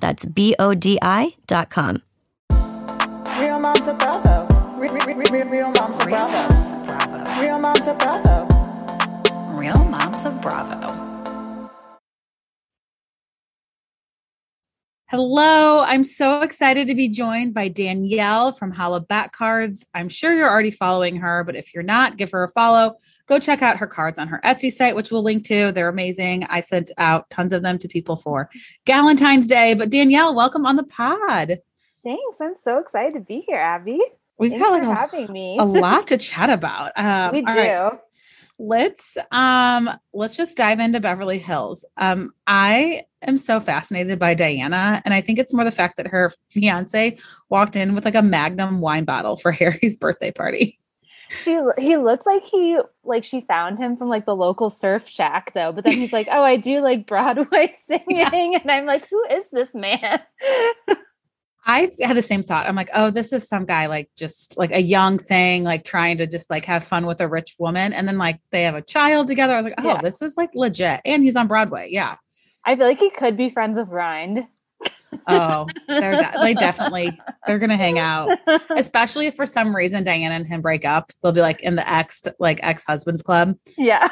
That's B O D I.com. Real moms are bravo. Real, moms are bravo. Real moms are bravo. Real Moms of Bravo. Hello, I'm so excited to be joined by Danielle from Holla Back Cards. I'm sure you're already following her, but if you're not, give her a follow. Go check out her cards on her Etsy site, which we'll link to. They're amazing. I sent out tons of them to people for Valentine's Day. But Danielle, welcome on the pod. Thanks. I'm so excited to be here, Abby. We've Thanks got like for a, having me. a lot to chat about. Um, we do. right. Let's um let's just dive into beverly hills. Um i am so fascinated by diana and i think it's more the fact that her fiance walked in with like a magnum wine bottle for harry's birthday party. She he looks like he like she found him from like the local surf shack though, but then he's like, "Oh, I do like Broadway singing," and I'm like, "Who is this man?" i had the same thought i'm like oh this is some guy like just like a young thing like trying to just like have fun with a rich woman and then like they have a child together i was like oh Yeah. this is like legit and he's on broadway yeah I feel like he could be friends with Rind. oh they're de- they definitely they're gonna hang out especially if for some reason Diana and him break up. They'll be like in the ex like ex husbands club. yeah.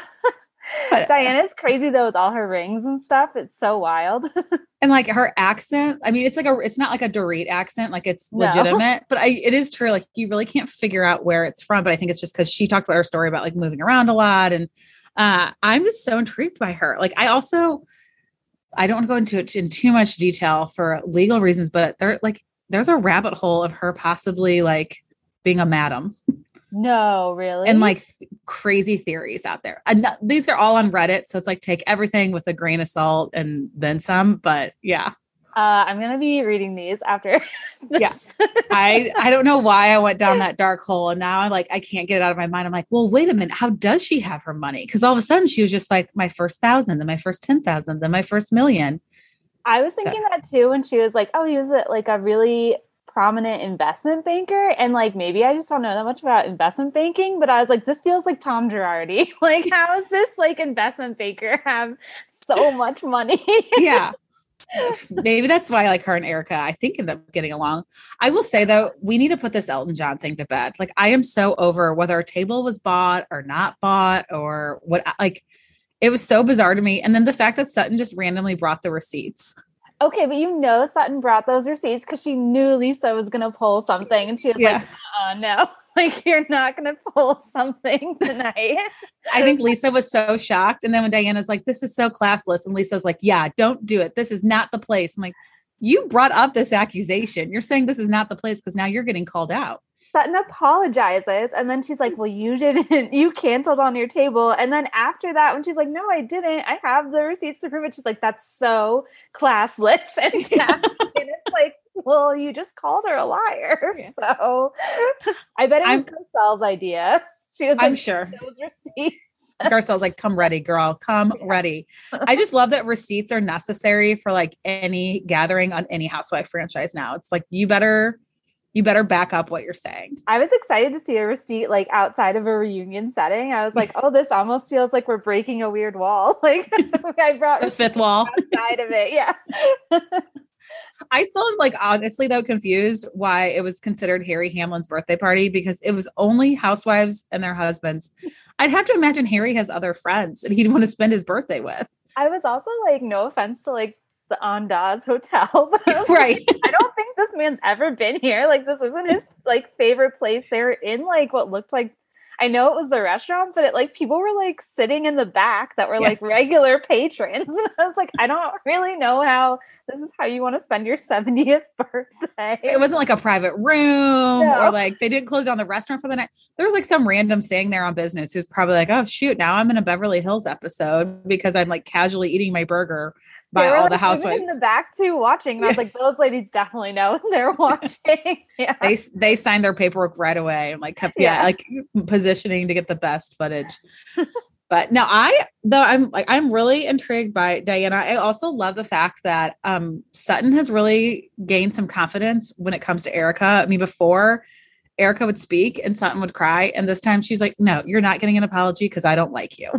Diana's crazy though with all her rings and stuff. It's so wild. And like her accent, I mean, it's like a it's not like a Dorit accent, like it's No. legitimate, but I it is true. Like you really can't figure out where it's from. But I think it's just because she talked about her story about like moving around a lot, and uh, I'm just so intrigued by her. Like I also, I don't want to go into it in too much detail for legal reasons, but there like there's a rabbit hole of her possibly like being a madam. No, really. and like th- crazy theories out there. And no- these are all on Reddit, so it's like take everything with a grain of salt and then some. But yeah, uh, I'm gonna be reading these after. Yes. I I don't know why I went down that dark hole, and now I'm like I can't get it out of my mind. I'm like, well, wait a minute, how does she have her money? Because all of a sudden she was just like my first thousand, then my first ten thousand, then my first million. I was So- thinking that too when she was like, "Oh, he was like a really prominent investment banker," and like maybe I just don't know that much about investment banking, but I was like, "This feels like Tom Girardi. like, how is this like investment banker have so much money?" yeah. Maybe that's why like her and Erica, I think end up getting along. I will say though, we need to put this Elton John thing to bed. Like I am so over whether a table was bought or not bought or what like it was so bizarre to me. And then the fact that Sutton just randomly brought the receipts. Okay, but you know, Sutton brought those receipts because she knew Lisa was gonna pull something, and she was Yeah. like, "Uh, no." Like you're not gonna pull something tonight. I think Lisa was so shocked. And then when Diana's like, this is so classless, and Lisa's like, yeah, don't do it. This is not the place. I'm like, you brought up this accusation. You're saying this is not the place because now you're getting called out. Sutton apologizes and then she's like, Well, you didn't, you canceled on your table. And then after that, when she's like, No, I didn't, I have the receipts to prove it, she's like, That's so classless and and it's like, Well, you just called her a liar. Yeah. So I bet it was I'm- Garcelle's idea. She was I'm sure. those receipts. Garcelle's like, come ready, girl, come ready. I just love that receipts are necessary for like any gathering on any housewife franchise now. It's like you better you better back up what you're saying. I was excited to see a receipt like outside of a reunion setting. I was like, oh, this almost feels like we're breaking a weird wall. Like I brought The fifth wall. outside of it. Yeah. I still am like honestly though confused why it was considered Harry Hamlin's birthday party because it was only housewives and their husbands. I'd have to imagine Harry has other friends that he'd want to spend his birthday with. I was also like, no offense to like the Andaz Hotel, but I was Right. like, I don't think this man's ever been here. Like this isn't his like favorite place. They're in like what looked like I know it was the restaurant, but it like people were like sitting in the back that were Yeah. like regular patrons. And I was like, I don't really know how this is how you want to spend your 70th birthday. It wasn't like a private room No. or like they didn't close down the restaurant for the night. There was like some random staying there on business who's probably like, oh shoot, now I'm in a Beverly Hills episode because I'm like casually eating my burger by all like, the housewives. in the back too watching. And I was like, those ladies definitely know they're watching. yeah. they they signed their paperwork right away and like kept yeah, Yeah. like positioning to get the best footage. but no, I though I'm like I'm really intrigued by Diana. I also love the fact that um Sutton has really gained some confidence when it comes to Erica. I mean, before Erica would speak and Sutton would cry, and this time she's like, "No, you're not getting an apology because I don't like you."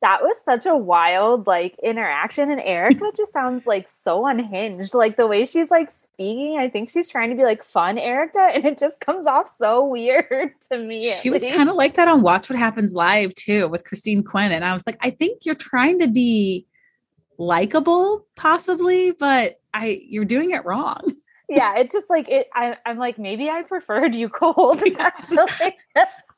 That was such a wild like interaction and erica just sounds like so unhinged like the way she's like speaking i think she's trying to be like fun erica and it just comes off so weird to me She was kind of like that on Watch What Happens Live too with Christine Quinn. And I was like, I think you're trying to be likable, possibly, but I you're doing it wrong. yeah it just like it I, i'm like maybe i preferred you cold It's just-.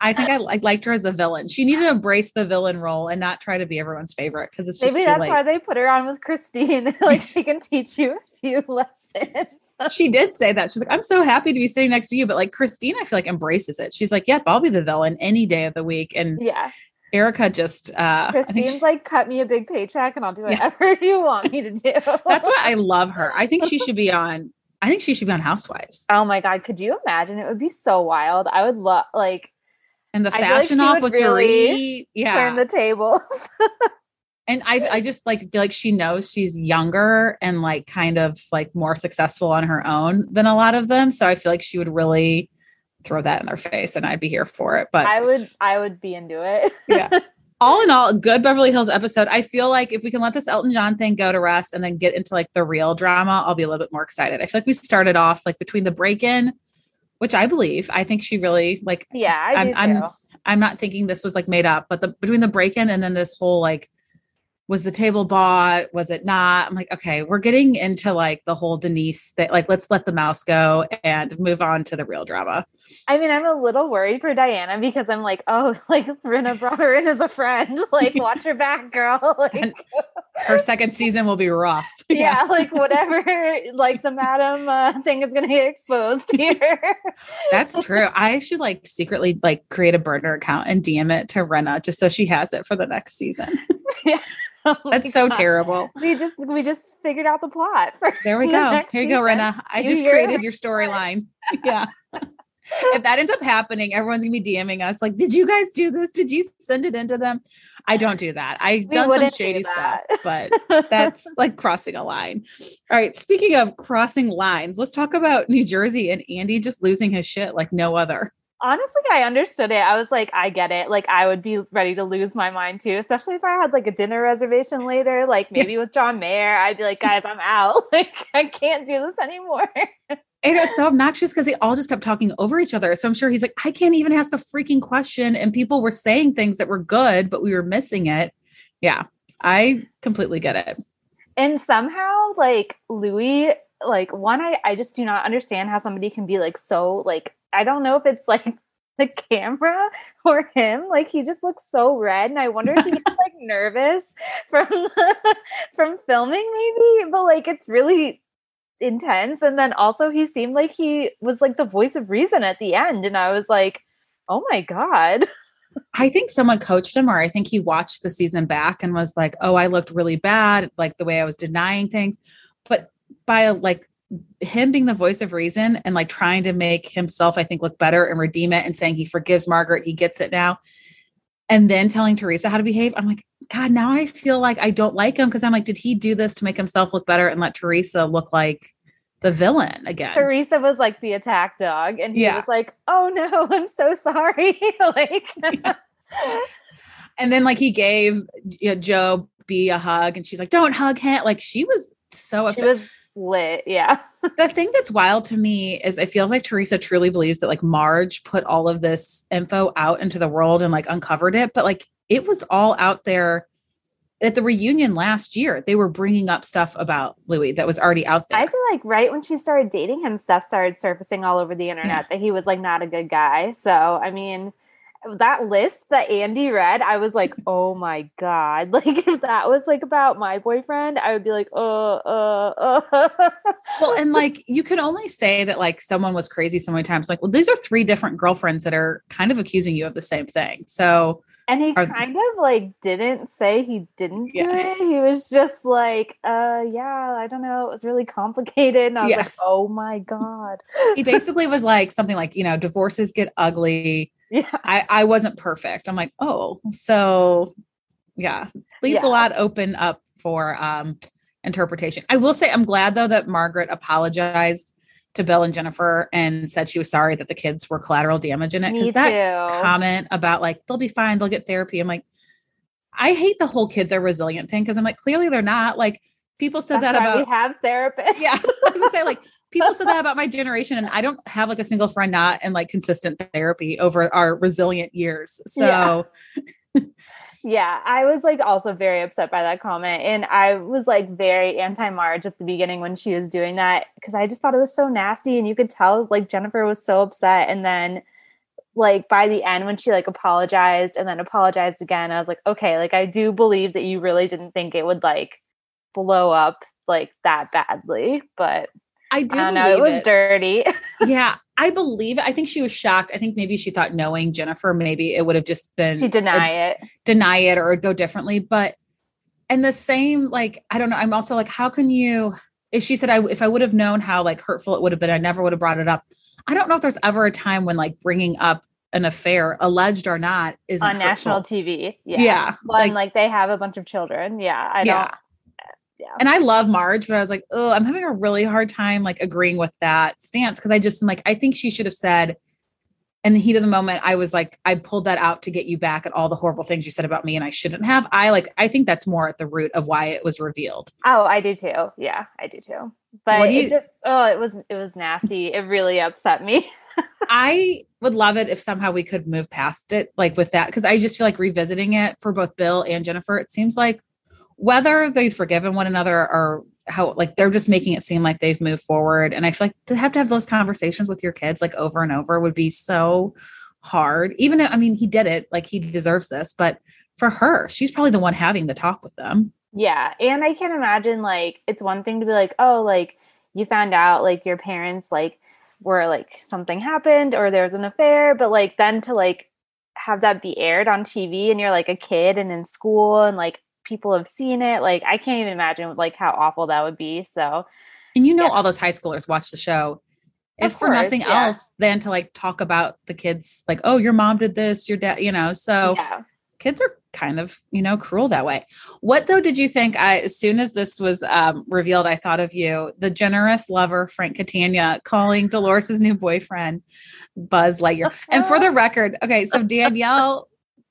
I think I, I liked her as the villain. She needed to embrace the villain role and not try to be everyone's favorite because it's just maybe that's late. why they put her on with christine like she can teach you a few lessons she did say that. She's like, I'm so happy to be sitting next to you. But like Christine, I feel like embraces it. She's like, Yep, I'll be the villain any day of the week. And yeah Erica just uh christine's she- like cut me a big paycheck and i'll do Yeah. whatever you want me to do that's why I love her. I think she should be on I think she should be on Housewives. Oh my god, could you imagine? It would be so wild. I would love like And the like fashion she off with really Dorit. Yeah. turn the tables. and I I just like feel like she knows she's younger and like kind of like more successful on her own than a lot of them. So I feel like she would really throw that in their face and I'd be here for it. But I would I would be into it. yeah. All in all, good Beverly Hills episode. I feel like if we can let this Elton John thing go to rest and then get into like the real drama, I'll be a little bit more excited. I feel like we started off like between the break-in, which I believe, I think she really like yeah, I I'm, do I'm, I'm not thinking this was like made up, but the between the break-in and then this whole like was the table bought? Was it not? I'm like, okay, we're getting into like the whole Denise thing. Like, let's let the mouse go and move on to the real drama. I mean, I'm a little worried for Diana because I'm like, oh, like Rinna brought her in as a friend. Like, watch your back, girl. Like, And Her second season will be rough. yeah, like whatever, like the madam uh, thing is going to get exposed here. That's true. I should like secretly like create a burner account and DM it to Rinna just so she has it for the next season. Oh That's so God. terrible. We just we just figured out the plot. There we go. Here you go. Rinna. I You just created your storyline. Yeah. if that ends up happening, everyone's gonna be DMing us like, "Did you guys do this? Did you send it into them?" I don't do that. I've We done some wouldn't do shady stuff, but that's like crossing a line. All right. Speaking of crossing lines, let's talk about New Jersey and Andy just losing his shit like no other. Honestly i understood it i was like i get it like i would be ready to lose my mind too especially if i had like a dinner reservation later like maybe with john mayer i'd be like guys i'm out like i can't do this anymore And it's so obnoxious because they all just kept talking over each other. So I'm sure he's like, I can't even ask a freaking question. And people were saying things that were good, but we were missing it. Yeah, I completely get it. and somehow like louis like one I, I just do not understand how somebody can be like so like i don't know if it's like the camera or him like he just looks so red and i wonder if he's like nervous from from filming maybe but like it's really intense and then also he seemed like he was like the voice of reason at the end and i was like oh my god I think someone coached him, or I think he watched the season back and was like, oh, I looked really bad, like the way I was denying things. But by like him being the voice of reason and like trying to make himself, I think, look better and redeem it and saying he forgives Margaret, he gets it now. And then telling Teresa how to behave. I'm like, God, now I feel like I don't like him because I'm like, did he do this to make himself look better and let Teresa look like the villain again? teresa was like the attack dog and he Yeah. was like oh no i'm so sorry like And then like he gave you know, Joe B a hug and she's like, don't hug him. Like she was so she upset. was lit yeah the thing that's wild to me is it feels like Teresa truly believes that like Marge put all of this info out into the world and like uncovered it, but like it was all out there. at the reunion last year, they were bringing up stuff about Louis that was already out there. I feel like right when she started dating him, stuff started surfacing all over the internet that he was like not a good guy. So, I mean, that list that Andy read, I was like, oh my God. Like, if that was like about my boyfriend, I would be like, uh, uh, uh. well, and like you can only say that like someone was crazy so many times. Like, well, these are three different girlfriends that are kind of accusing you of the same thing. So, and he Are- kind of like didn't say he didn't do Yeah. it. He was just like, uh, yeah, I don't know. It was really complicated. And I was Yeah. like, oh my God. he basically was like something like, you know, divorces get ugly. Yeah. I, I wasn't perfect. I'm like, oh, so yeah, leaves Yeah. a lot open up for um interpretation. I will say I'm glad though that Margaret apologized to Bill and Jennifer and said she was sorry that the kids were collateral damage in it. Because that too. comment about like they'll be fine, they'll get therapy. I'm like, I hate the whole kids are resilient thing because I'm like, clearly they're not. Like people said That's that about we have therapists. yeah, I was gonna say like people said that about my generation, and I don't have like a single friend not in like consistent therapy over our resilient years. So Yeah, I was like also very upset by that comment. And I was like very anti Marge at the beginning when she was doing that because I just thought it was so nasty. And you could tell like Jennifer was so upset. And then, like, by the end, when she like apologized and then apologized again, I was like, okay, like, I do believe that you really didn't think it would like blow up like that badly. But I do I don't know, it was it. dirty. yeah, I believe it. I think she was shocked. I think maybe she thought knowing Jennifer, maybe it would have just been she deny it. deny it or it'd go differently. But and the same, like, I don't know. I'm also like, how can you if she said I if I would have known how like hurtful it would have been, I never would have brought it up. I don't know if there's ever a time when like bringing up an affair, alleged or not, is on national TV. Yeah. Yeah, When like- like, they have a bunch of children. Yeah. I Yeah. don't. Yeah. and I love Marge, but I was like, oh, I'm having a really hard time like agreeing with that stance because I just am like, I think she should have said. In the heat of the moment, I was like, I pulled that out to get you back at all the horrible things you said about me, and I shouldn't have. I like, I think that's more at the root of why it was revealed. Oh, I do too. Yeah, I do too. But do it just oh, it was it was nasty. It really upset me. I would love it if somehow we could move past it, like with that, because I just feel like revisiting it for both Bill and Jennifer, it seems like whether they've forgiven one another or how like they're just making it seem like they've moved forward. And I feel like to have to have those conversations with your kids like over and over would be so hard. Even I mean, he did it, like he deserves this, but for her, she's probably the one having the talk with them. Yeah, and I can imagine like it's one thing to be like, oh, like you found out like your parents like were like something happened or there was an affair, but like then to like have that be aired on TV and you're like a kid and in school and like people have seen it, like I can't even imagine like how awful that would be. So And you know, Yeah. all those high schoolers watch the show. Of If for nothing yeah. else than to like talk about the kids, like, oh, your mom did this, your dad, you know. So yeah. kids are kind of, you know, cruel that way. What though did you think? I as soon as this was um, revealed, I thought of you, the generous lover Frank Catania calling Dolores' new boyfriend Buzz Lightyear. and for the record, okay, so Danielle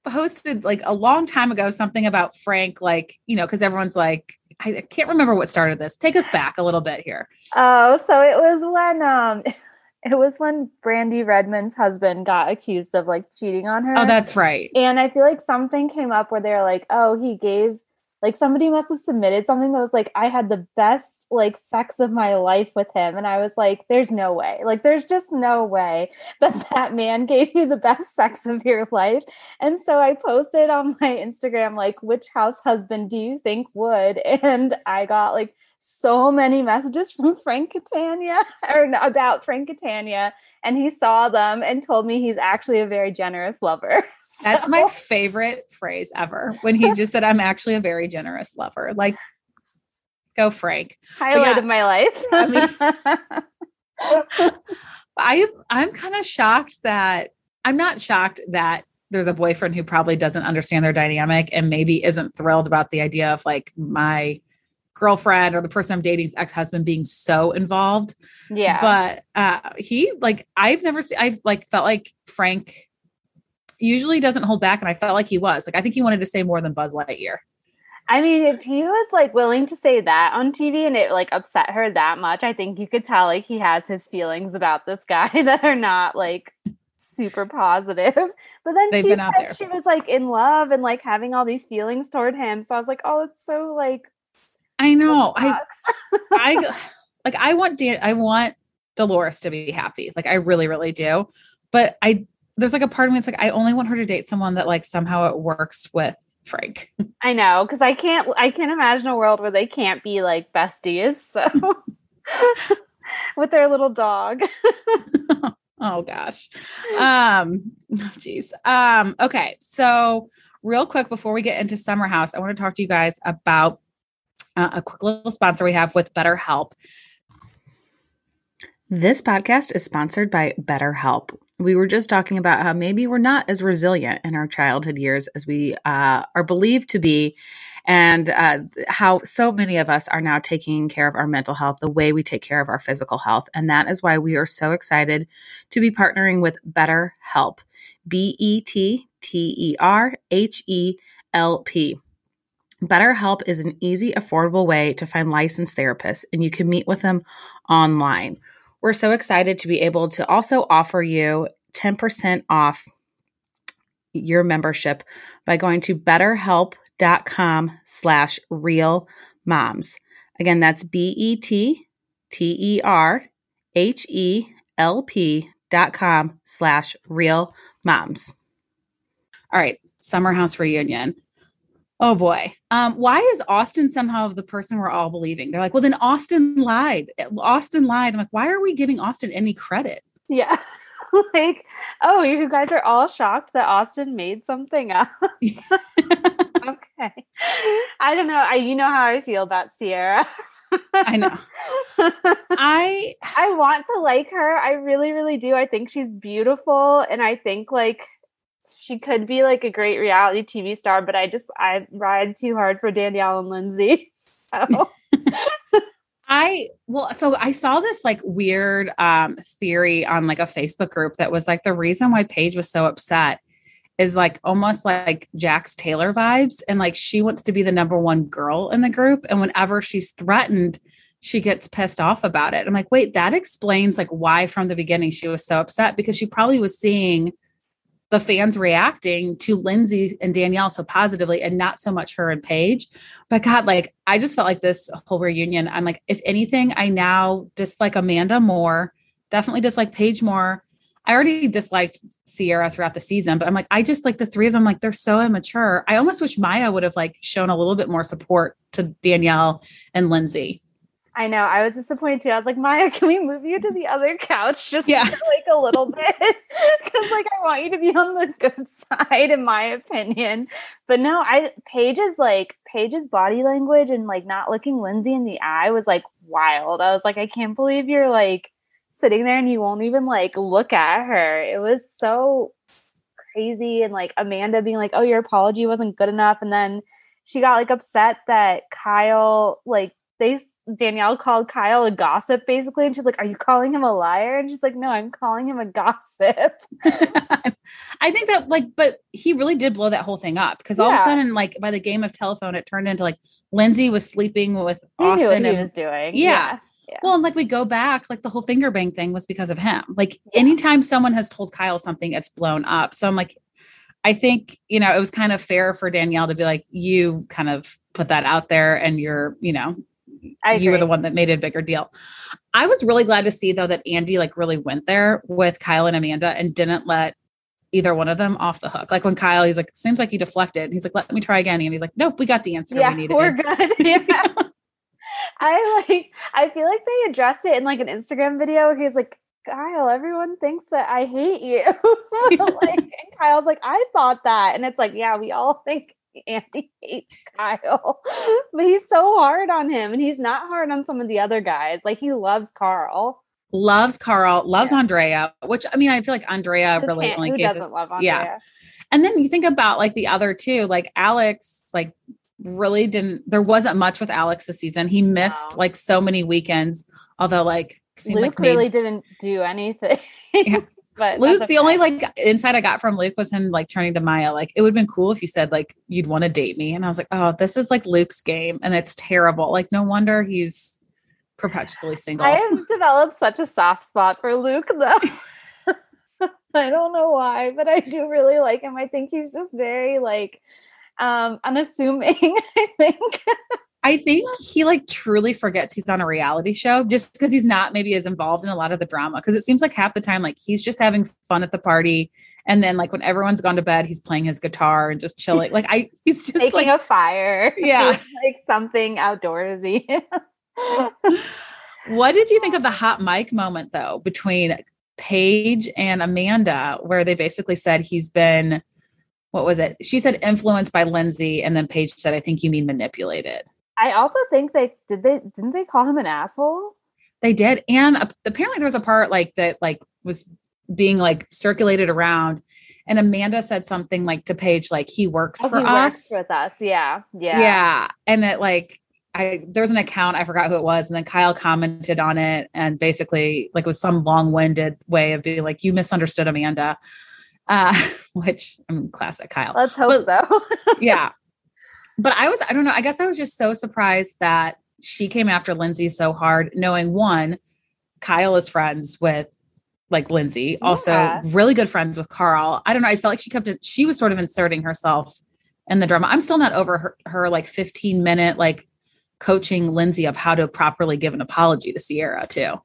posted like a long time ago something about Frank, like you know, because everyone's like, I can't remember what started this. Take us back a little bit here. Oh, so it was when um it was when Brandi Redmond's husband got accused of like cheating on her. Oh, that's right. and I feel like something came up where they're like, oh, he gave like somebody must have submitted something that was like, I had the best like sex of my life with him. And I was like, there's no way. Like, there's just no way that that man gave you the best sex of your life. And so I posted on my Instagram, like, which house husband do you think would? And I got like so many messages from Frank Catania or about Frank Catania. And he saw them and told me he's actually a very generous lover. That's So- my favorite phrase ever. When he just said, "I'm actually a very generous lover." Like, go Frank. highlight yeah. of my life. I I'm kind of shocked that I'm not shocked that there's a boyfriend who probably doesn't understand their dynamic and maybe isn't thrilled about the idea of like my girlfriend or the person I'm dating's ex-husband being so involved. yeah. But uh he like I've never seen I've like felt like Frank usually doesn't hold back and I felt like he was. Like I think he wanted to say more than Buzz Lightyear. I mean, if he was like willing to say that on TV and it like upset her that much, I think you could tell like he has his feelings about this guy that are not like super positive. But then They've she been out there. she was like in love and like having all these feelings toward him. So I was like, oh, it's so like I know. I. I like I want Dan I want Dolores to be happy. Like I really, really do. But I there's like a part of me it's like I only want her to date someone that like somehow it works with Frank. I know because I can't I can't imagine a world where they can't be like besties. So with their little dog. oh gosh. Um jeez. Um okay. So real quick before we get into Summer House, I want to talk to you guys about uh, a quick little sponsor we have with BetterHelp. This podcast is sponsored by BetterHelp. We were just talking about how maybe we're not as resilient in our childhood years as we uh, are believed to be, and uh, how so many of us are now taking care of our mental health the way we take care of our physical health. And that is why we are so excited to be partnering with BetterHelp. B E T T E R H E L P. BetterHelp is an easy, affordable way to find licensed therapists, and you can meet with them online. We're so excited to be able to also offer you 10% off your membership by going to betterhelp.com slash real moms. Again, that's B-E-T-T-E-R-H-E-L-P dot com slash real moms. All right, Summer House reunion. Oh boy. Um, why is Austin somehow the person we're all believing? They're like, well, then Austin lied. Austin lied. I'm like, why are we giving Austin any credit? Yeah. like, oh, you guys are all shocked that Austin made something up. okay. I don't know. I you know how I feel about Sierra. I know. I I want to like her. I really, really do. I think she's beautiful and I think like she could be like a great reality TV star, but I just I ride too hard for Danielle and Lindsay. So I well, so I saw this like weird um theory on like a Facebook group that was like the reason why Paige was so upset is like almost like Jax Taylor vibes. And like she wants to be the number one girl in the group. And whenever she's threatened, she gets pissed off about it. I'm like, wait, that explains like why from the beginning she was so upset because she probably was seeing the fans reacting to Lindsay and Danielle so positively and not so much her and Paige. But God, like I just felt like this whole reunion. I'm like, if anything, I now dislike Amanda more, definitely dislike Paige more. I already disliked Sierra throughout the season, but I'm like, I just like the three of them, like they're so immature. I almost wish Maya would have like shown a little bit more support to Danielle and Lindsay. I know. I was disappointed too. I was like, Maya, can we move you to the other couch just Yeah. for, like a little bit? Because like I want you to be on the good side, in my opinion. But no, I Paige's like Paige's body language and like not looking Lindsay in the eye was like wild. I was like, I can't believe you're like sitting there and you won't even like look at her. It was so crazy. And like Amanda being like, Oh, your apology wasn't good enough. And then she got like upset that Kyle like they Danielle called Kyle a gossip basically, and she's like, "Are you calling him a liar?" And she's like, "No, I'm calling him a gossip." I think that like, but he really did blow that whole thing up because all of a sudden, like by the game of telephone, it turned into like Lindsay was sleeping with He knew what Austin he and was doing. Yeah. Yeah. Well, and like we go back, like the whole finger bang thing was because of him. Like anytime someone has told Kyle something, it's blown up. So I'm like, I think, you know, it was kind of fair for Danielle to be like, you kind of put that out there and you're, you know, you were the one that made it a bigger deal. I was really glad to see though that Andy like really went there with Kyle and Amanda and didn't let either one of them off the hook. Like when Kyle, he's like, seems like he deflected. He's like, let me try again. And he's like, nope, we got the answer Yeah, we needed. we're good. Yeah. I like. I feel like they addressed it in like an Instagram video. Where he's like, "Kyle, everyone thinks that I hate you." like, and Kyle's like, "I thought that," and it's like, "Yeah, we all think." Andy hates Kyle, but he's so hard on him, and he's not hard on some of the other guys. Like he loves Carl. loves Carl, loves Andrea, which I mean, I feel like Andrea Who really only doesn't love Andrea? yeah. And then you think about like the other two, like Alex, like really didn't there wasn't much with Alex this season. He missed No. like so many weekends, although like Luke like made- really didn't do anything. Yeah. but Luke, that's the only like insight I got from Luke was him like turning to Maya, like it would have been cool if you said like you'd want to date me. And I was like, oh, this is like Luke's game and it's terrible. Like, no wonder he's perpetually single. I have developed such a soft spot for Luke, though. I don't know why, but I do really like him. I think he's just very like um unassuming, I think. I think he like truly forgets he's on a reality show just because he's not maybe as involved in a lot of the drama. Cause it seems like half the time, like he's just having fun at the party. And then like when everyone's gone to bed, he's playing his guitar and just chilling. Like I he's just Making like a fire. Yeah. like something outdoorsy. what did you think of the hot mic moment though between Paige and Amanda, where they basically said he's been what was it? She said influenced by Lindsay, and then Paige said, I think you mean manipulated. I also think they did they didn't they call him an asshole? They did, and apparently there was a part like that, like was being like circulated around, and Amanda said something like to Paige, like he works Oh, for he us, works with us. Yeah. Yeah. yeah. and that like I there's an account I forgot who it was, and then Kyle commented on it, and basically like it was some long winded way of being like you misunderstood Amanda, uh, which I mean classic Kyle, Let's hope so. yeah. But I was, I don't know, I guess I was just so surprised that she came after Lindsay so hard, knowing one, Kyle is friends with like Lindsay, also Yeah. really good friends with Carl. I don't know. I felt like she kept it, she was sort of inserting herself in the drama. I'm still not over her, her like 15 minute, like coaching Lindsay of how to properly give an apology to Sierra, too.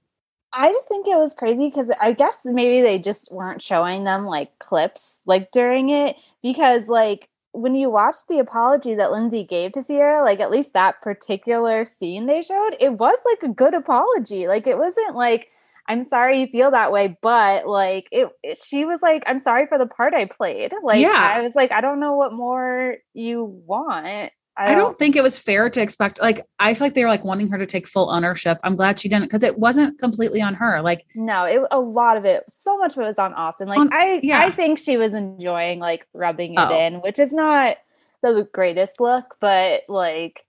I just think it was crazy because I guess maybe they just weren't showing them like clips like during it because like when you watch the apology that Lindsay gave to Sierra, like at least that particular scene they showed, it was like a good apology. Like it wasn't like I'm sorry you feel that way, but like it, it- she was like I'm sorry for the part I played. Like Yeah. I was like I don't know what more you want. I don't think it was fair to expect like I feel like they were like wanting her to take full ownership. I'm glad she didn't because it wasn't completely on her. Like No, it a lot of it, so much of it was on Austin. Like On- I, yeah. I think she was enjoying like rubbing it Oh. in, which is not the greatest look, but like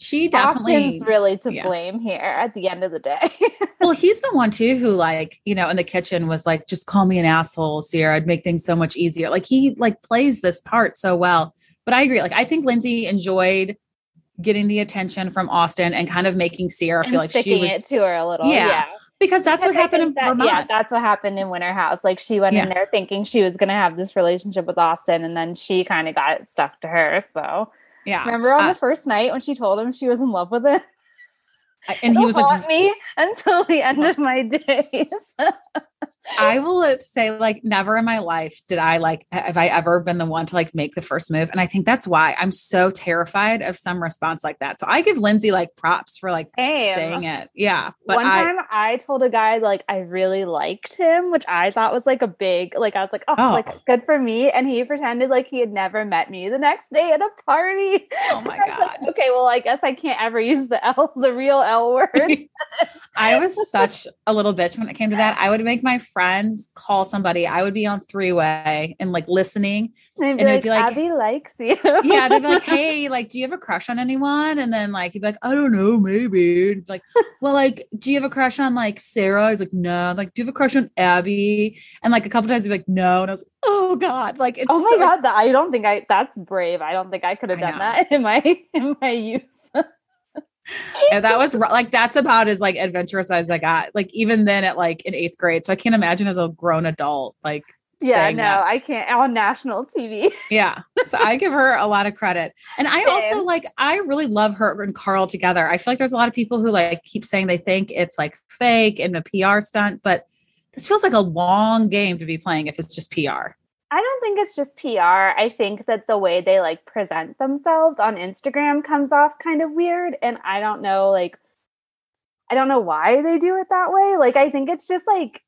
she definitely Austin's really to yeah. blame here at the end of the day. well, he's the one too who like, you know, in the kitchen was like, just call me an asshole, Sierra. I'd make things so much easier. Like he like plays this part so well. But I agree. Like I think Lindsay enjoyed getting the attention from Austin and kind of making Sierra and feel like she sticking was it to her a little. Yeah, Yeah. because that's what Because I happened in that- Vermont. Yeah, that's what happened in Winter House. Like she went Yeah. in there thinking she was gonna have this relationship with Austin, and then she kind of got it stuck to her. So yeah. remember on Uh, the first night when she told him she was in love with him? and he was like, me until the end of my days. I will uh, say, like, never in my life did I like have I ever been the one to like make the first move. And I think that's why I'm so terrified of some response like that. So I give Lindsay like props for like Same. saying it. Yeah. But One I, time I told a guy like I really liked him, which I thought was like a big like I was like, oh, Oh. like good for me. And he pretended like he had never met me the next day at a party. oh my was like, God. okay, well, I guess I can't ever use the L the real L word. I was such a little bitch when it came to that. I would make my friends call somebody. I would be on three way and like listening. And, And they'd it'd be like, like- Abby likes you. Yeah, they'd be like, "Hey, like, do you have a crush on anyone?" And then like, you'd be like, "I don't know, maybe." And like, well, like, do you have a crush on like Sarah? I was like, "No." Like, do you have a crush on Abby? And like a couple times, he'd be like, "No," and I was like, "Oh God!" Like, it's Oh my so- god, I don't think I that's brave. I don't think I could have done that in my in my youth. Yeah, that was like that's about as like adventurous as I got. Like even then at like in eighth grade, so I can't imagine as a grown adult like. Yeah, saying no, that. I can't on national TV. Yeah. So I give her a lot of credit. And I also like, I really love her and Carl together. I feel like there's a lot of people who like keep saying they think it's like fake and a PR stunt, but this feels like a long game to be playing if it's just PR. I don't think it's just PR. I think that the way they like present themselves on Instagram comes off kind of weird. And I don't know, like, I don't know why they do it that way. Like, I think it's just like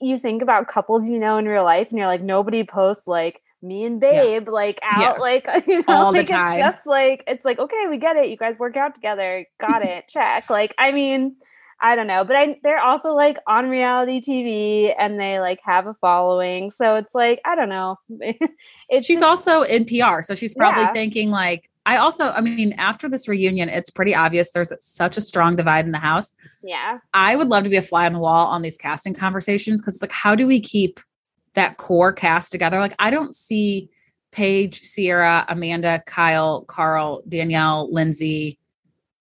you think about couples you know in real life and you're like, nobody posts like me and Yeah. babe like out Yeah. like you know All the like time. it's just like it's like okay we get it you guys work out together got it check like i mean I don't know, but I, they're also like on reality TV and they like have a following. So it's like, I don't know. it's She's just- also in PR. So she's probably Yeah. thinking like, I also, I mean, after this reunion, it's pretty obvious there's such a strong divide in the house. yeah. I would love to be a fly on the wall on these casting conversations because it's like, how do we keep that core cast together? Like, I don't see Paige, Sierra, Amanda, Kyle, Carl, Danielle, Lindsay.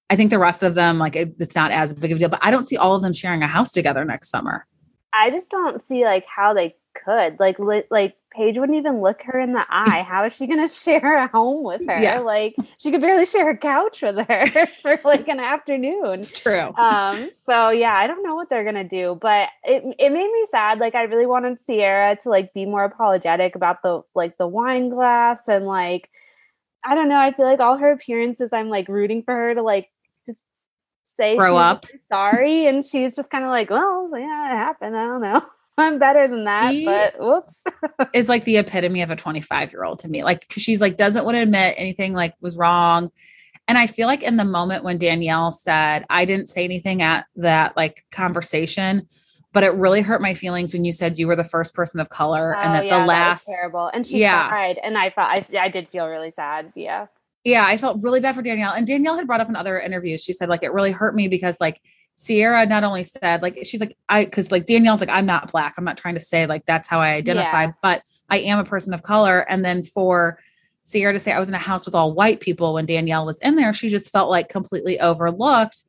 I think the rest of them, like, it, it's not as big of a deal, but I don't see all of them sharing a house together next summer. I just don't see like how they could. Like, li- like Paige wouldn't even look her in the eye. How is she going to share a home with her? Yeah. Like, she could barely share a couch with her for like an afternoon. It's true. Um, so yeah, I don't know what they're gonna do, but it it made me sad. Like, I really wanted Sierra to like be more apologetic about the like the wine glass and like, I don't know. I feel like all her appearances, I'm like rooting for her to like say Grow she's up. really sorry, and she's just kind of like, well, yeah, it happened. I don't know. I'm better than that, She- but whoops. is like the epitome of a 25 year old to me. Like 'cause she's like doesn't want to admit anything like was wrong. And I feel like in the moment when Danielle said, I didn't say anything at that like conversation, but it really hurt my feelings when you said you were the first person of color and Oh, that yeah, the last terrible, and she Yeah. cried, and I felt I, I did feel really sad. Yeah, yeah, I felt really bad for Danielle. And Danielle had brought up in other interviews, she said, like, it really hurt me because, like, Sierra not only said, like, she's like, I, cause like Danielle's like, I'm not black. I'm not trying to say, like, that's how I identify, Yeah. but I am a person of color. And then for Sierra to say, I was in a house with all white people when Danielle was in there, she just felt like completely overlooked.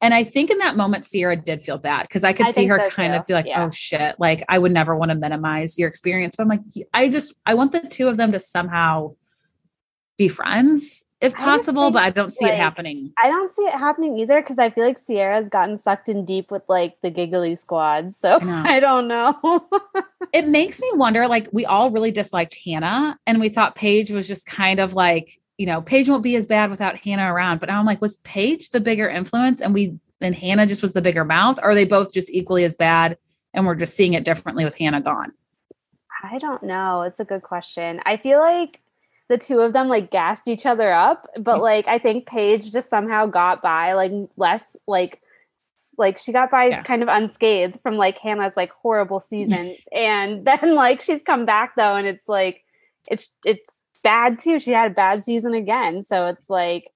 And I think in that moment, Sierra did feel bad because I could I see her so, kind too. of be like, oh, Yeah. oh shit, like I would never want to minimize your experience. But I'm like, I just, I want the two of them to somehow be friends if possible, think, but I don't see it happening. I don't see it happening either because I feel like Sierra's gotten sucked in deep with like the giggly squad. So I. I don't know. It makes me wonder like, we all really disliked Hannah and we thought Paige was just kind of like, you know, Paige won't be as bad without Hannah around. But now I'm like, was Paige the bigger influence and we, and Hannah just was the bigger mouth? Or are they both just equally as bad and we're just seeing it differently with Hannah gone? I don't know. It's a good question. I feel like the two of them like gassed each other up, but Yeah. like I think Paige just somehow got by like less like like she got by Yeah. kind of unscathed from like Hannah's like horrible season and then like she's come back though and it's like it's it's bad too. She had a bad season again. So it's like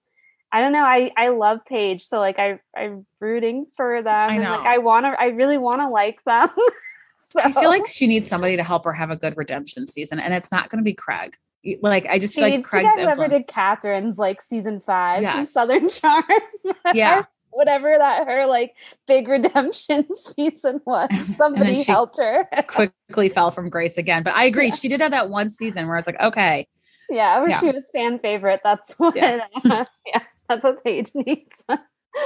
I don't know. I I love Paige, so like I I'm rooting for them. I and know. like I want to. I really want to like them. so I feel like she needs somebody to help her have a good redemption season, and it's not going to be Craig. Like I just feel like Craig's get whoever influence. did Kathryn's like season five Yes. Southern Charm. Yeah. Whatever that her like big redemption season was. Somebody helped her. quickly fell from grace again. But I agree, Yeah. she did have that one season where I was like, okay, yeah, where Yeah. she was fan favorite. That's what Yeah. Uh, yeah, that's what Paige needs.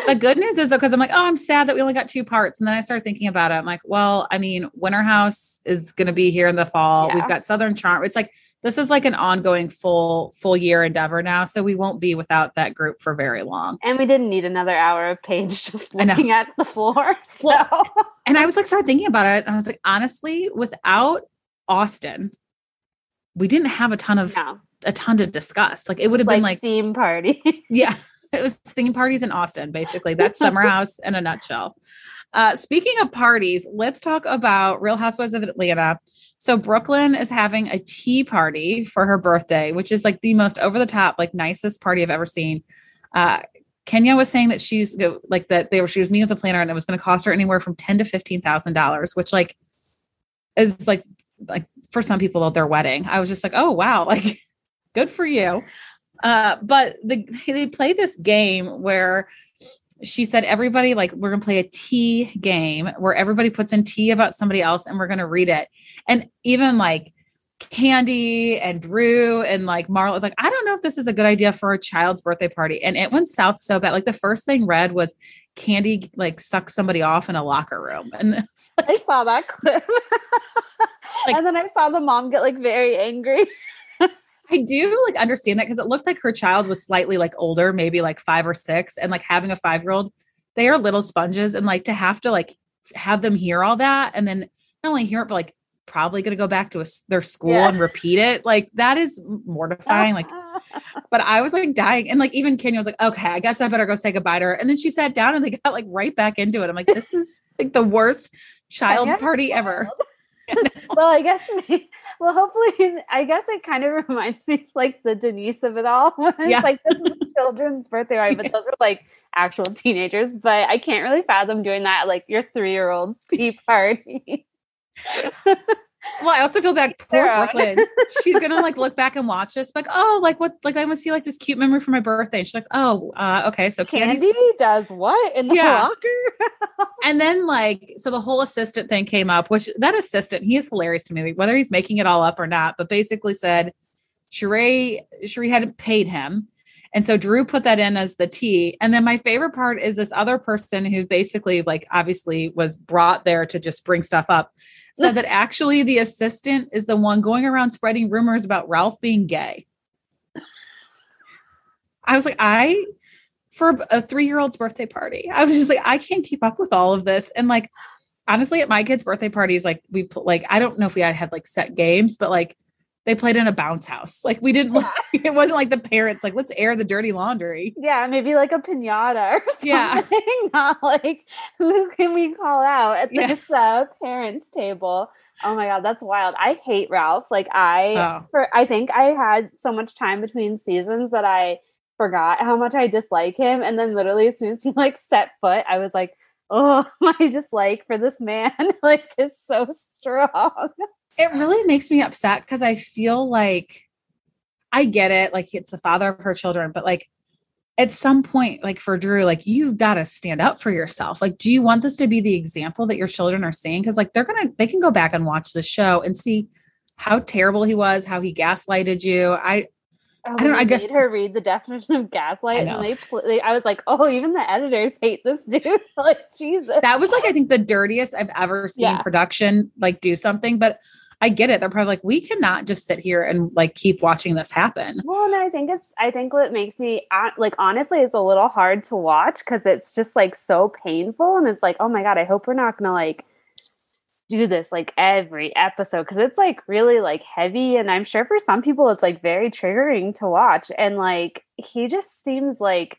the good news is though, because I'm like, oh, I'm sad that we only got two parts. And then I started thinking about it. I'm like, well, I mean, Winter House is to be here in the fall. We've got Southern Charm. It's like this is like an ongoing full full year endeavor now, so we won't be without that group for very long. and we didn't need another hour of Paige just looking at the floor. So Well, And I was like, started thinking about it, and I was like, honestly, without Austin, we didn't have a ton of no. a ton to discuss. Like it would have been like theme party. Yeah, it was theme parties in Austin, basically. That's Summer House in a nutshell. Uh, speaking of parties, let's talk about Real Housewives of Atlanta. So Brooklyn is having a tea party for her birthday, which is like the most over the top, like nicest party I've ever seen. Uh, Kenya was saying that she's like that they were she was meeting with the planner and it was going to cost her anywhere from ten to fifteen thousand dollars, which like is like like for some people their wedding. I was just like, oh wow, like good for you. Uh, but the, they play this game where she said everybody like we're gonna play a tea game where everybody puts in tea about somebody else and we're gonna read it. And even like Kandi and Drew and like Marlo, like I don't know if this is a good idea for a child's birthday party. And it went south so bad. Like the first thing read was Kandi like suck somebody off in a locker room, and like, I saw that clip. Like- and then I saw the mom get like very angry. I do like understand that because it looked like her child was slightly like older, maybe like five or six, and like having a five year old, they are little sponges, and like to have to like have them hear all that and then not only hear it, but like probably going to go back to a their school Yeah. and repeat it. Like that is mortifying. Like, but I was like dying, and like even Kenya was like, "Okay, I guess I better go say goodbye to her." And then she sat down, and they got like right back into it. I'm like, this is like the worst child's party ever. well, I guess, well, hopefully, I guess it kind of reminds me like the Denise of it all. it's Yeah. like this is a children's birthday, right? But those are like actual teenagers. But I can't really fathom doing that at, like your three year old's tea party. Well, I also feel bad. Poor. Brooklyn. She's gonna like look back and watch this, like, oh, like what? Like I want to see like this cute memory for my birthday. And she's like, oh, uh, okay, so Kandi Kandi's does what in the Yeah. locker? And then like so the whole assistant thing came up, which that assistant, he is hilarious to me, like, whether he's making it all up or not, but basically said Sheree, Sheree hadn't paid him. And so Drew put that in as the T. And then my favorite part is this other person who basically, like, obviously was brought there to just bring stuff up, said that actually the assistant is the one going around spreading rumors about Ralph being gay. I was like, I, for a three year old's birthday party, I was just like, I can't keep up with all of this. And like, honestly, at my kids' birthday parties, like, we, like, I don't know if we had had like set games, but like, they played in a bounce house. Like, we didn't, like, it wasn't like the parents, like, let's air the dirty laundry. Yeah, maybe like a pinata or something. Yeah. Not like who can we call out at Yeah. this uh, parents' table? Oh my god, that's wild. I hate Ralph. Like I Oh. for I think I had so much time between seasons that I forgot how much I dislike him. And then literally as soon as he like set foot, I was like, oh my dislike for this man like is so strong. It really makes me upset because I feel like I get it, like it's the father of her children, but like at some point, like for Drew, like you've got to stand up for yourself. Like, do you want this to be the example that your children are seeing? Because like they're gonna, they can go back and watch the show and see how terrible he was, how he gaslighted you. I Oh, I don't know, I guess- made her read the definition of gaslight, I and they, they, I was like, oh, even the editors hate this dude. like Jesus, that was like I think the dirtiest I've ever seen Yeah. production like do something, but I get it. They're probably like, we cannot just sit here and like keep watching this happen. Well, and I think it's I think what makes me uh, like honestly it's a little hard to watch because it's just like so painful and it's like oh my god I hope we're not gonna like do this like every episode because it's like really like heavy and I'm sure for some people it's like very triggering to watch and like he just seems like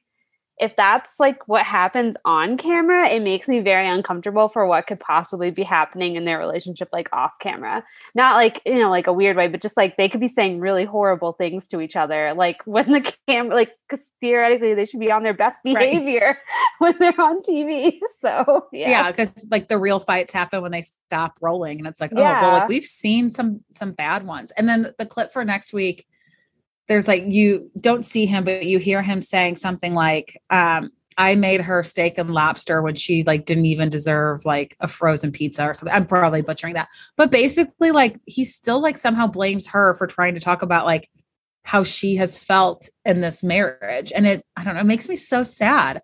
if that's like what happens on camera, it makes me very uncomfortable for what could possibly be happening in their relationship, like off camera. Not like, you know, like a weird way, but just like they could be saying really horrible things to each other. Like when the camera, like, because theoretically they should be on their best Right. behavior when they're on TV. So, yeah. yeah because like the real fights happen when they stop rolling and it's like oh well like we've seen some some bad ones and then the clip for next week there's like you don't see him but you hear him saying something like um I made her steak and lobster when she like didn't even deserve like a frozen pizza or something. I'm probably butchering that. But basically like he still like somehow blames her for trying to talk about like how she has felt in this marriage. And it I don't know, it makes me so sad.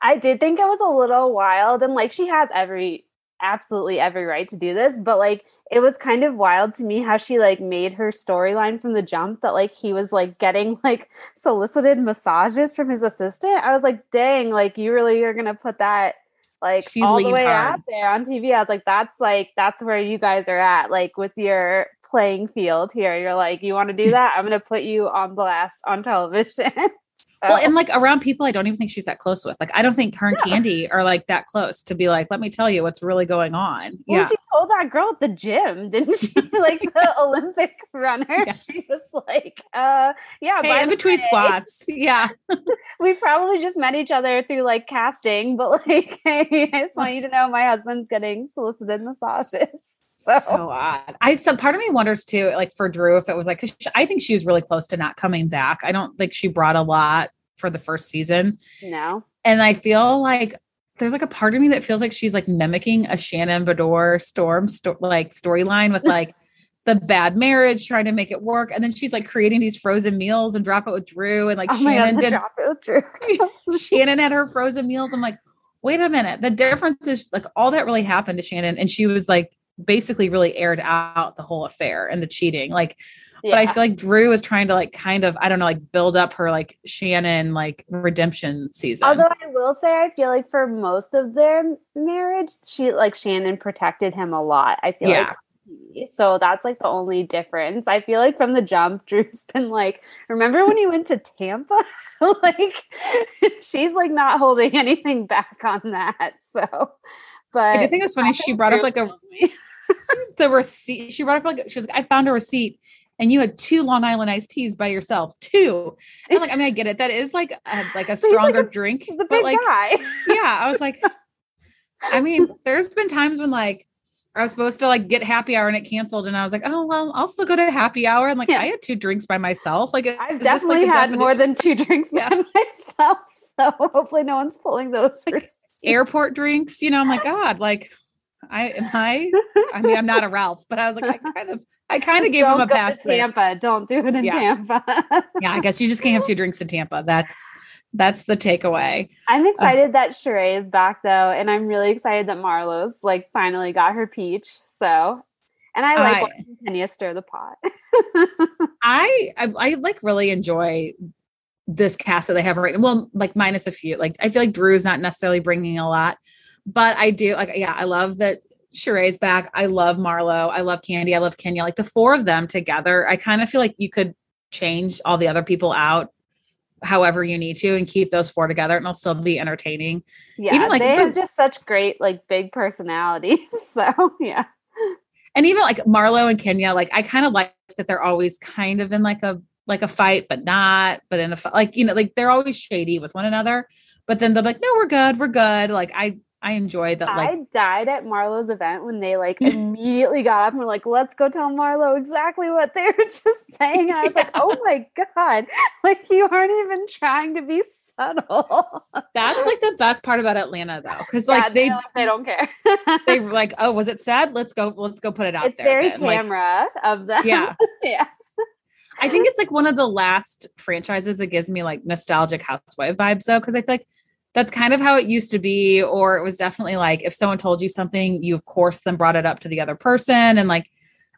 I did think it was a little wild and like she has every absolutely every right to do this, but like it was kind of wild to me how she like made her storyline from the jump that like he was like getting like solicited massages from his assistant. I was like, dang, like you really are gonna put that like She all the way hard. out there on TV. I was like, that's like that's where you guys are at, like with your playing field here. You're like, you want to do that? I'm gonna put you on blast on television. Well, and like around people I don't even think she's that close with. Like I don't think her and Kandi are like that close to be like, let me tell you what's really going on. Well, Yeah. she told that girl at the gym, didn't she? like the Olympic runner. Yeah. She was like, uh, yeah, Hey, in between way, squats. Yeah. We probably just met each other through like casting, but like, hey, I just want you to know my husband's getting solicited massages. So, So odd. I some part of me wonders too, like for Drew, if it was like, she- I think she was really close to not coming back. I don't think she brought a lot for the first season. no. And I feel like there's like a part of me that feels like she's like mimicking a Shannon Beador storm sto- like storyline with like the bad marriage, trying to make it work. And then she's like creating these frozen meals and drop it with Drew. And like Oh Shannon god, did drop it was true. Shannon had her frozen meals. I'm like, wait a minute. The difference is like all that really happened to Shannon, and she was like basically really aired out the whole affair and the cheating. Like, but I feel like Drew is trying to like kind of, I don't know, like build up her like Shannon like redemption season. Although I will say, I feel like for most of their marriage, she like Shannon protected him a lot. I feel Yeah. like so that's like the only difference. I feel like from the jump, Drew's been like, remember when he went to Tampa? like she's like not holding anything back on that. So, but I did think it was funny. She brought up like a the receipt. She brought up like she was like, I found a receipt and you had two Long Island iced teas by yourself. Two. And I'm like, I mean, I get it. That is like a, like a he's like stronger a- drink. he's a but big like guy. yeah, I was like, I mean, there's been times when like I was supposed to like get happy hour and it canceled, and I was like, oh well, I'll still go to happy hour. And like, Yeah. I had two drinks by myself. Like, I've like, definitely a had more than two drinks Yeah. by myself. So hopefully no one's pulling those. Like. Airport drinks. You know, I'm like, God, like, I am I. I mean, I'm not a Ralph, but I was like, I kind of, I kind of gave him a to pass. there. Tampa. Don't do it in Yeah. Tampa. Yeah, I guess you just can't have two drinks in Tampa. That's that's the takeaway. I'm excited that Sheree is back though, and I'm really excited that Marlo's like finally got her peach. So, and I like I- watching Kenya stir the pot. I, I I like really enjoy this cast that they have right now. Well, like minus a few. Like I feel like Drew's not necessarily bringing a lot, but I do like. Yeah, I love that Sheree's back. I love Marlo. I love Kandi. I love Kenya. Like the four of them together. I kind of feel like you could change all the other people out however you need to and keep those four together and it'll still be entertaining yeah, Even, like, they the- have just such great like big personalities. So yeah, and even like Marlo and Kenya, like I kind of like that they're always kind of in like a like a fight, but not, but in a fi- like you know, like they're always shady with one another. But then they're like, no, we're good, we're good. Like I I enjoy that. Like I died at Marlo's event when they like immediately got up and were like, "Let's go tell Marlo exactly what they were just saying." And I was like, "Oh my god! Like you aren't even trying to be subtle." that's like the best part about Atlanta though, because like they they're they don't care. they were like, oh, was it sad? Let's go, let's go put it out it's there. very then. Like, of them. yeah. yeah. I think it's like one of the last franchises that gives me like nostalgic housewife vibes though, because I feel like that's kind of how it used to be, or it was definitely like if someone told you something, you of course then brought it up to the other person. And like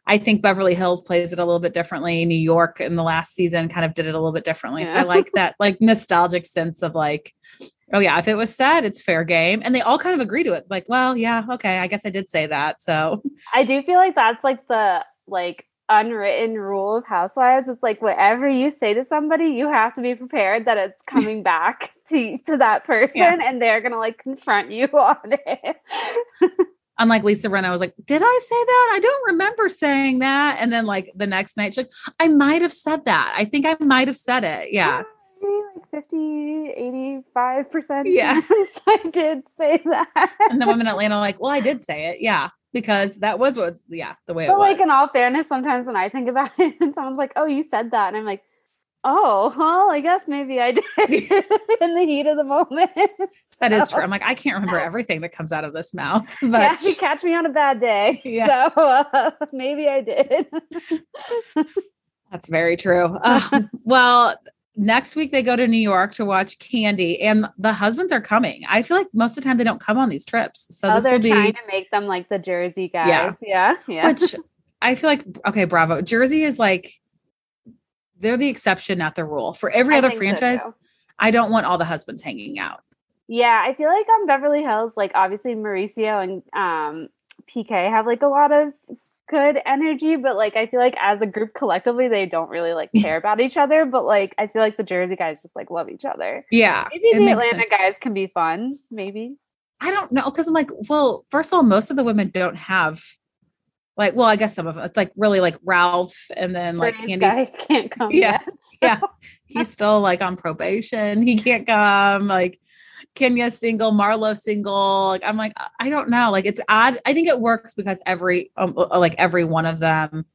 I think Beverly Hills plays it a little bit differently. New York in the last season kind of did it a little bit differently. So I like that like nostalgic sense of like, oh yeah, if it was said, it's fair game. And they all kind of agree to it. Like, well, yeah, okay, I guess I did say that. So I do feel like that's like the like unwritten rule of housewives. It's like whatever you say to somebody, you have to be prepared that it's coming back to to that person Yeah. and they're gonna like confront you on it. unlike Lisa Rinna, I was like, did I say that? I don't remember saying that. And then like the next night, she's like, I might have said that. I think I might have said it. Yeah. Maybe like 50, 85 percent. Yeah. I did say that. And the women in Atlanta are like, well, I did say it. Yeah. Because that was what's yeah, the way it But was. like in all fairness, sometimes when I think about it and someone's like, Oh, you said that, and I'm like, Oh, well, I guess maybe I did in the heat of the moment. that is true. I'm like, I can't remember everything that comes out of this mouth. But yeah, you catch me on a bad day. Yeah. So uh, maybe I did. That's very true. Um, well, next week they go to New York to watch Kandi, and the husbands are coming. I feel like most of the time they don't come on these trips, so oh, this they're will be trying to make them like the Jersey guys. Yeah. Yeah. which I feel like okay, bravo. Jersey is like they're the exception, not the rule. For every I other so, franchise, too. I don't want all the husbands hanging out. Yeah, I feel like on Beverly Hills, like obviously Mauricio and um, PK have like a lot of good energy, but like I feel like as a group collectively, they don't really like care about each other. But like I feel like the Jersey guys just like love each other. Yeah, Maybe the Atlanta sense. guys can be fun. Maybe. I don't know because I'm like, well, first of all, most of the women don't have like, well, I guess some of them. It's like really like Ralph, and then like Kandi can't come Yeah, yet. yeah. He's still like on probation. He can't come. Like Kenya's single, Marlo single. Like I'm like, I don't know. Like it's odd. I think it works because every um, uh, like every one of them,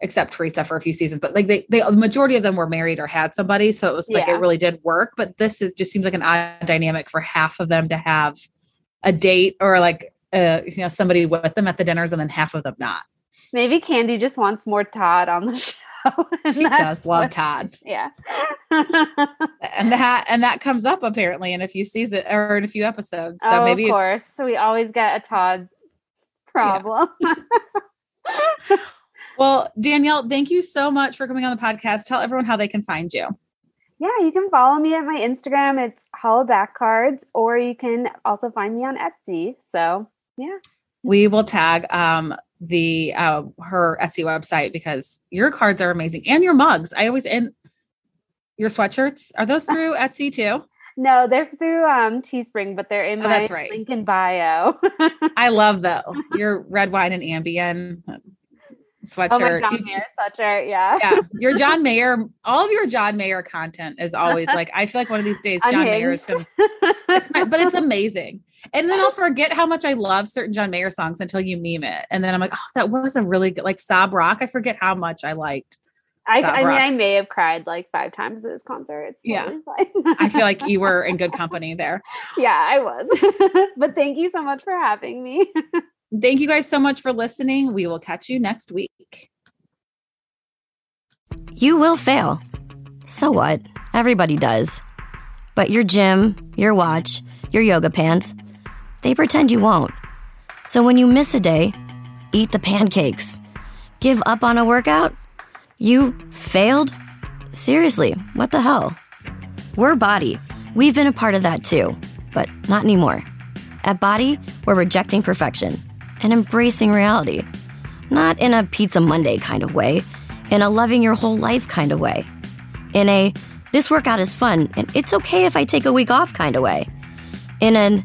except Teresa for a few seasons, but like they they the majority of them were married or had somebody. So it was like Yeah. it really did work. But this is just seems like an odd dynamic for half of them to have a date or like uh you know somebody with them at the dinners and then half of them not. Maybe Kandi just wants more Todd on the show. She does love what- Todd. Yeah. and that and that comes up apparently in a few seasons or in a few episodes. So oh, maybe of course. So we always get a Todd problem. well, Danielle, thank you so much for coming on the podcast. Tell everyone how they can find you. Yeah, you can follow me at my Instagram. It's Hollaback Cards, or you can also find me on Etsy. So yeah, We will tag um the uh her Etsy website because your cards are amazing and your mugs. I always and your sweatshirts are those through Etsy too? no, they're through um Teespring, but they're in Oh, my that's right. link in bio. I love though your red wine and Ambien sweatshirt. oh my John Mayer sweatshirt. Yeah. yeah, your John Mayer, all of your John Mayer content is always like I feel like one of these days John Mayer is going to It's my- but it's amazing. And then I'll forget how much I love certain John Mayer songs until you meme it. And then I'm like, oh, that was a really good, like Sob Rock. I forget how much I liked. I, I mean, I may have cried like five times at this concert. It's Yeah. totally fine. I feel like you were in good company there. yeah, I was. but thank you so much for having me. Thank you guys so much for listening. We will catch you next week. You will fail. So what? Everybody does. But your gym, your watch, your yoga pants, they pretend you won't. So when you miss a day, eat the pancakes. Give up on a workout? You failed? Seriously, what the hell? We're Bodi. We've been a part of that too, but not anymore. At Bodi, we're rejecting perfection and embracing reality. Not in a Pizza Monday kind of way, in a loving your whole life kind of way. In a this workout is fun and it's okay if I take a week off kind of way. In an